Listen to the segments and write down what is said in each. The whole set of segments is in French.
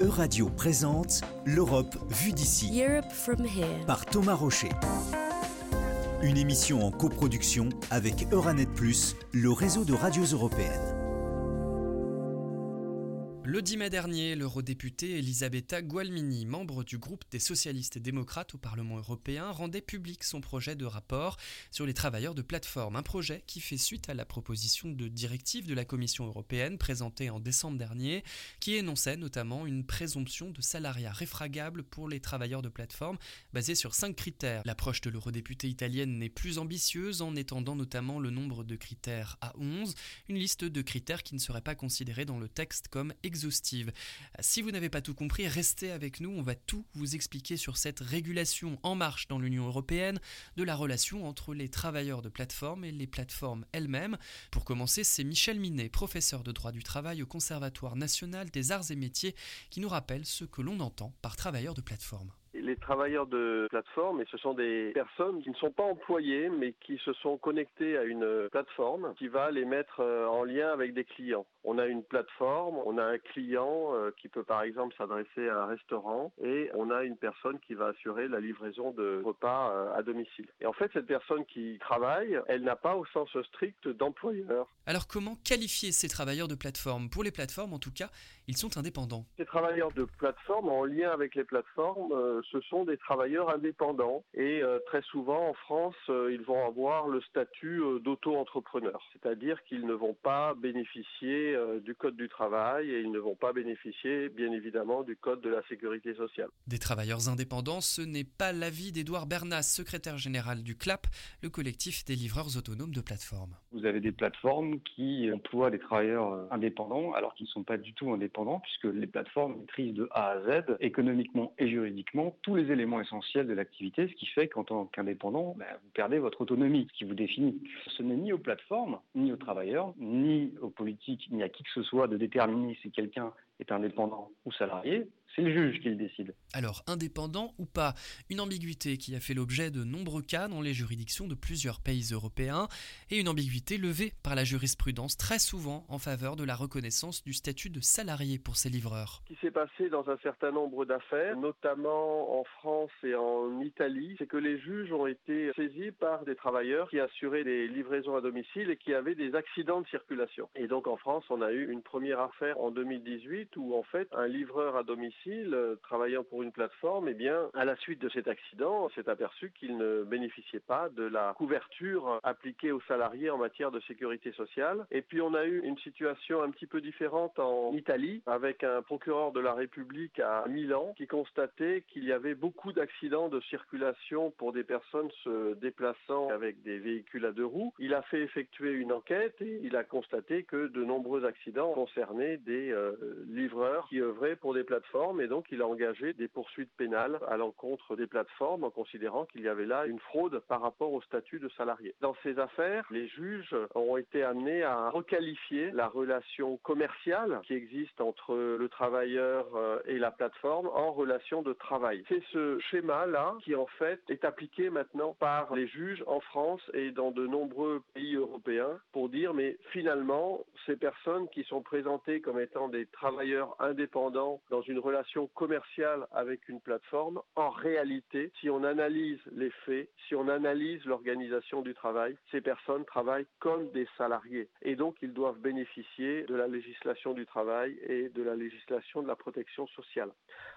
Euradio présente L'Europe vue d'ici par Thomas Rocher. Une émission en coproduction avec Euranet Plus, le réseau de radios européennes. Le 10 mai dernier, l'eurodéputée Elisabetta Gualmini, membre du groupe des socialistes et démocrates au Parlement européen, rendait public son projet de rapport sur les travailleurs de plateforme. Un projet qui fait suite à la proposition de directive de la Commission européenne présentée en décembre dernier, qui énonçait notamment une présomption de salariat réfragable pour les travailleurs de plateforme basée sur cinq critères. L'approche de l'eurodéputée italienne n'est plus ambitieuse en étendant notamment le nombre de critères à 11, une liste de critères qui ne seraient pas considérés dans le texte comme Si vous n'avez pas tout compris, restez avec nous, on va tout vous expliquer sur cette régulation en marche dans l'Union européenne de la relation entre les travailleurs de plateforme et les plateformes elles-mêmes. Pour commencer, c'est Michel Minet, professeur de droit du travail au Conservatoire national des arts et métiers, qui nous rappelle ce que l'on entend par travailleurs de plateforme. Les travailleurs de plateforme, et ce sont des personnes qui ne sont pas employées, mais qui se sont connectées à une plateforme qui va les mettre euh, en lien avec des clients. On a une plateforme, on a un client euh, qui peut par exemple s'adresser à un restaurant et on a une personne qui va assurer la livraison de repas euh, à domicile. Et en fait, cette personne qui travaille, elle n'a pas au sens strict d'employeur. Alors comment qualifier ces travailleurs de plateforme? Pour les plateformes, en tout cas, ils sont indépendants. Ces travailleurs de plateforme, en lien avec les plateformes, ce sont des travailleurs indépendants. Et euh, très souvent, en France, euh, ils vont avoir le statut euh, d'auto-entrepreneur. C'est-à-dire qu'ils ne vont pas bénéficier euh, du Code du travail et ils ne vont pas bénéficier, bien évidemment, du Code de la sécurité sociale. Des travailleurs indépendants, ce n'est pas l'avis d'Édouard Bernas, secrétaire général du CLAP, le collectif des livreurs autonomes de plateforme. Vous avez des plateformes qui emploient des travailleurs indépendants alors qu'ils ne sont pas du tout indépendants puisque les plateformes maîtrisent de A à Z, économiquement et juridiquement, tous les éléments essentiels de l'activité, ce qui fait qu'en tant qu'indépendant, ben, vous perdez votre autonomie, ce qui vous définit. Ce n'est ni aux plateformes, ni aux travailleurs, ni aux politiques, ni à qui que ce soit de déterminer si quelqu'un est indépendant ou salarié, c'est le juge qui le décide. Alors, indépendant ou pas Une ambiguïté qui a fait l'objet de nombreux cas dans les juridictions de plusieurs pays européens, et une ambiguïté levée par la jurisprudence très souvent en faveur de la reconnaissance du statut de salarié pour ces livreurs. Ce qui s'est passé dans un certain nombre d'affaires, notamment en France et en Italie, c'est que les juges ont été saisis par des travailleurs qui assuraient des livraisons à domicile et qui avaient des accidents de circulation. Et donc en France, on a eu une première affaire en 2018 où en fait un livreur à domicile euh, travaillant pour une plateforme, eh bien à la suite de cet accident, s'est aperçu qu'il ne bénéficiait pas de la couverture appliquée aux salariés en matière de sécurité sociale. Et puis on a eu une situation un petit peu différente en Italie avec un procureur de la République à Milan qui constatait qu'il y avait beaucoup d'accidents de circulation pour des personnes se déplaçant avec des véhicules à deux roues. Il a fait effectuer une enquête et il a constaté que de nombreux accidents concernaient des euh, livreurs qui œuvraient pour des plateformes et donc il a engagé des poursuites pénales à l'encontre des plateformes en considérant qu'il y avait là une fraude par rapport au statut de salarié. Dans ces affaires, les juges ont été amenés à requalifier la relation commerciale qui existe entre le travailleur euh, et la plateforme en relation de travail. C'est ce schéma-là qui en fait est appliqué maintenant par les juges en France et dans de nombreux pays européens pour dire mais finalement ces personnes qui sont présentées comme étant des travailleurs indépendants dans une relation commerciale avec une plateforme, en réalité, si on analyse les faits, si on analyse l'organisation du travail, ces personnes travaillent comme des salariés. Et donc, ils doivent bénéficier de la législation du travail et de la législation de la protection sociale.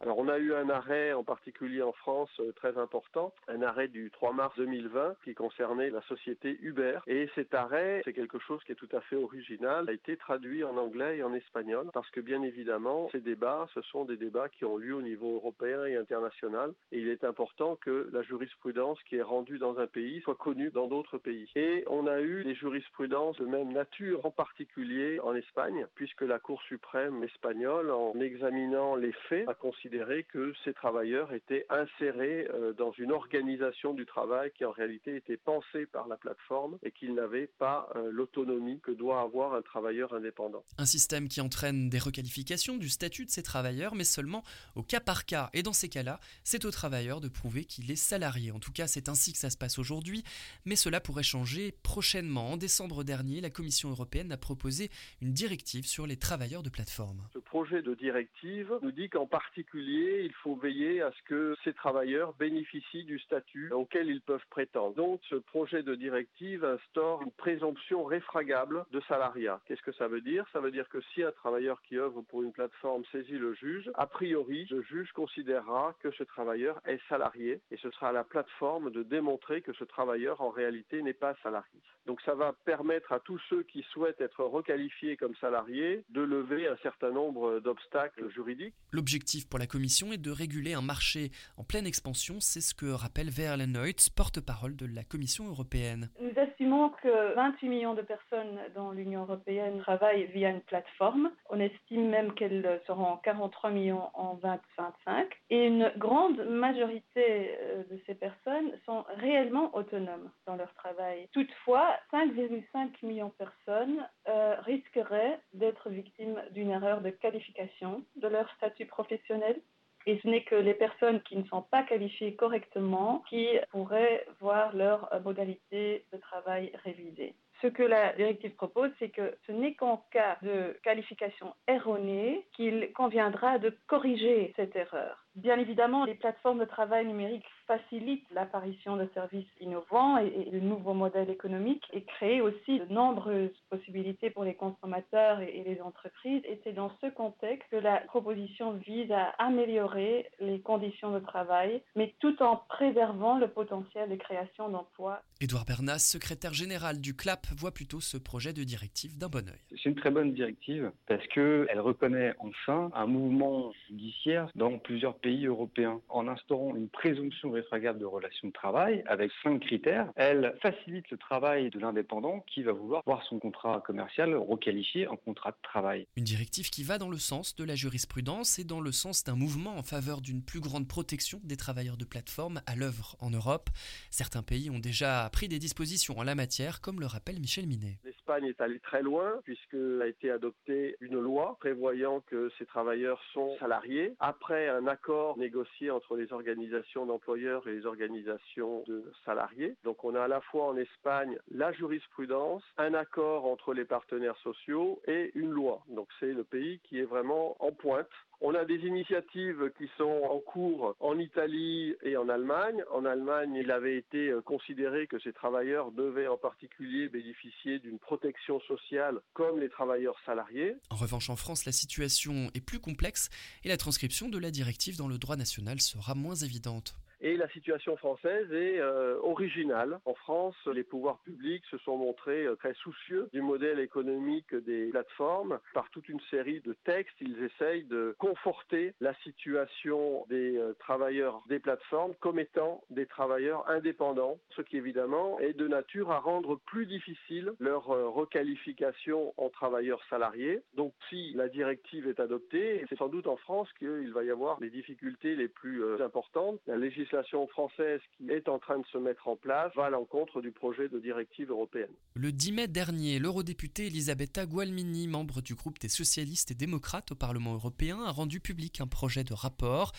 Alors, on a eu un arrêt, en particulier en France, euh, très important, un arrêt du 3 mars 2020 qui concernait la société Uber. Et cet arrêt, c'est quelque chose qui est tout à fait original, a été traduit en anglais et en espagnol parce que bien évidemment, ces débats, ce sont des débats qui ont lieu au niveau européen et international et il est important que la jurisprudence qui est rendue dans un pays soit connue dans d'autres pays. Et on a eu des jurisprudences de même nature, en particulier en Espagne, puisque la Cour suprême espagnole, en examinant les faits, a considéré que ces travailleurs étaient insérés euh, dans une organisation du travail qui en réalité était pensée par la plateforme et qu'ils n'avaient pas euh, l'autonomie que doit avoir un travailleur indépendant. Un système qui entraîne des requalifications du statut de ces travailleurs, mais seulement au cas par cas. Et dans ces cas-là, c'est au travailleur de prouver qu'il est salarié. En tout cas, c'est ainsi que ça se passe aujourd'hui, mais cela pourrait changer prochainement. En décembre dernier, la Commission européenne a proposé une directive sur les travailleurs de plateforme. Ce projet de directive nous dit qu'en particulier, il faut veiller à ce que ces travailleurs bénéficient du statut auquel ils peuvent prétendre. Donc, ce projet de directive instaure une présomption réfragable de salariat. Qu'est-ce que ça veut dire? Ça veut dire que si un travailleur qui œuvre pour une plateforme saisit le juge, a priori, le juge considérera que ce travailleur est salarié et ce sera à la plateforme de démontrer que ce travailleur en réalité n'est pas salarié. Donc ça va permettre à tous ceux qui souhaitent être requalifiés comme salariés de lever un certain nombre d'obstacles juridiques. L'objectif pour la Commission est de réguler un marché en pleine expansion, c'est ce que rappelle Verlen Neutz, porte-parole de la Commission européenne. Nous estimons que 28 millions de personnes dans l'Union européenne travaillent via une plateforme. On estime même qu'elles seront 43 millions en 2025. Et une grande majorité euh, de ces personnes sont réellement autonomes dans leur travail. Toutefois, 5,5 millions de personnes euh, risqueraient d'être victimes d'une erreur de qualification de leur statut professionnel. Et ce n'est que les personnes qui ne sont pas qualifiées correctement qui pourraient voir leur modalité de travail révisée. Ce que la directive propose, c'est que ce n'est qu'en cas de qualification erronée qu'il conviendra de corriger cette erreur. Bien évidemment, les plateformes de travail numérique facilitent l'apparition de services innovants et, de nouveaux modèles économiques et créent aussi de nombreuses possibilités pour les consommateurs et, les entreprises. Et c'est dans ce contexte que la proposition vise à améliorer les conditions de travail, mais tout en préservant le potentiel de création d'emplois. Édouard Bernas, secrétaire général du CLAP, voit plutôt ce projet de directive d'un bon oeil. C'est une très bonne directive parce qu'elle reconnaît enfin un mouvement judiciaire dans plusieurs pays européens. En instaurant une présomption réfragable de relations de travail avec cinq critères, elle facilite le travail de l'indépendant qui va vouloir voir son contrat commercial requalifié en contrat de travail. Une directive qui va dans le sens de la jurisprudence et dans le sens d'un mouvement en faveur d'une plus grande protection des travailleurs de plateforme à l'œuvre en Europe. Certains pays ont déjà pris des dispositions en la matière, comme le rappelle Michel Minet. L'Espagne est allée très loin puisqu'il a été adopté une loi prévoyant que ces travailleurs sont salariés après un accord négocié entre les organisations et les organisations de salariés. Donc on a à la fois en Espagne la jurisprudence, un accord entre les partenaires sociaux et une loi. Donc c'est le pays qui est vraiment en pointe on a des initiatives qui sont en cours en Italie et en Allemagne. En Allemagne, il avait été euh, considéré que ces travailleurs devaient en particulier bénéficier d'une protection sociale comme les travailleurs salariés. En revanche, en France, la situation est plus complexe et la transcription de la directive dans le droit national sera moins évidente. Et la situation française est euh, originale. En France, les pouvoirs publics se sont montrés euh, très soucieux du modèle économique des plateformes. Par toute une série de textes, ils essayent de conforter la situation des euh, travailleurs des plateformes comme étant des travailleurs indépendants, ce qui évidemment est de nature à rendre plus difficile leur requalification en travailleurs salariés. Donc si la directive est adoptée, c'est sans doute en France qu'il va y avoir les difficultés les plus importantes. La législation française qui est en train de se mettre en place va à l'encontre du projet de directive européenne. Le 10 mai dernier, l'eurodéputée Elisabetta Gualmini, membre du groupe des socialistes et démocrates au Parlement européen, a rendu public un projet de rapport.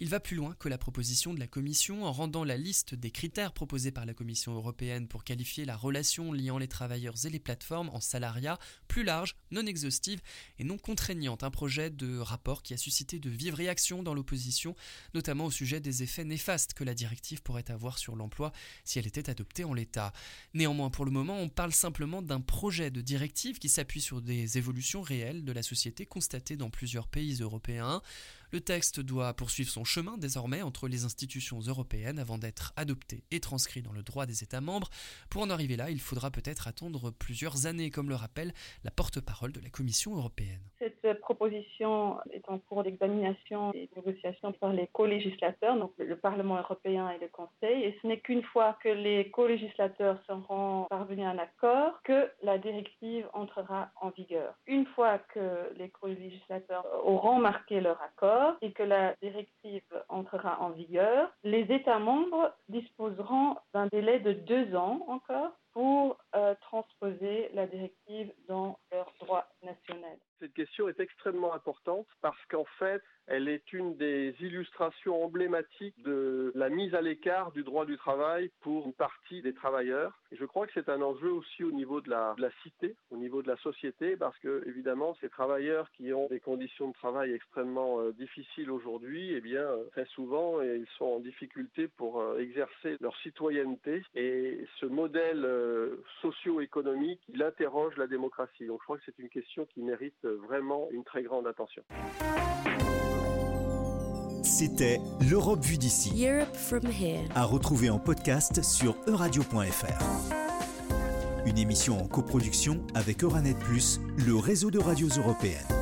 Il va plus loin que la proposition de la Commission en rendant la liste des critères proposés par la Commission européenne pour qualifier la relation liant les travailleurs et les plateformes en salariat plus large, non exhaustive et non contraignante. Un projet de rapport qui a suscité de vives réactions dans l'opposition, notamment au sujet des effets néfastes que la directive pourrait avoir sur l'emploi si elle était adoptée en l'état. Néanmoins, pour le moment, on parle simplement d'un projet de directive qui s'appuie sur des évolutions réelles de la société constatées dans plusieurs pays européens. Le texte doit poursuivre son chemin désormais entre les institutions européennes avant d'être adopté et transcrit dans le droit des États membres. Pour en arriver là, il faudra peut-être attendre plusieurs années, comme le rappelle la porte-parole de la Commission européenne. Cette proposition est en cours d'examination et de négociation par les co-législateurs, donc le Parlement européen et le Conseil, et ce n'est qu'une fois que les co-législateurs seront parvenus à un accord que la directive entrera en vigueur. Une fois que les co-législateurs auront marqué leur accord, et que la directive entrera en vigueur, les États membres disposeront d'un délai de deux ans encore pour euh, transposer la directive dans leur droit national. Est extrêmement importante parce qu'en fait, elle est une des illustrations emblématiques de la mise à l'écart du droit du travail pour une partie des travailleurs. Et je crois que c'est un enjeu aussi au niveau de la, cité, au niveau de la société, parce que évidemment, ces travailleurs qui ont des conditions de travail extrêmement euh, difficiles aujourd'hui, eh bien, euh, très souvent, ils sont en difficulté pour euh, exercer leur citoyenneté. Et ce modèle socio-économique, il interroge la démocratie. Donc, je crois que c'est une question qui mérite vraiment une très grande attention. C'était l'Europe vue d'ici. Europe from here. À retrouver en podcast sur euradio.fr. Une émission en coproduction avec Euranet Plus, le réseau de radios européennes.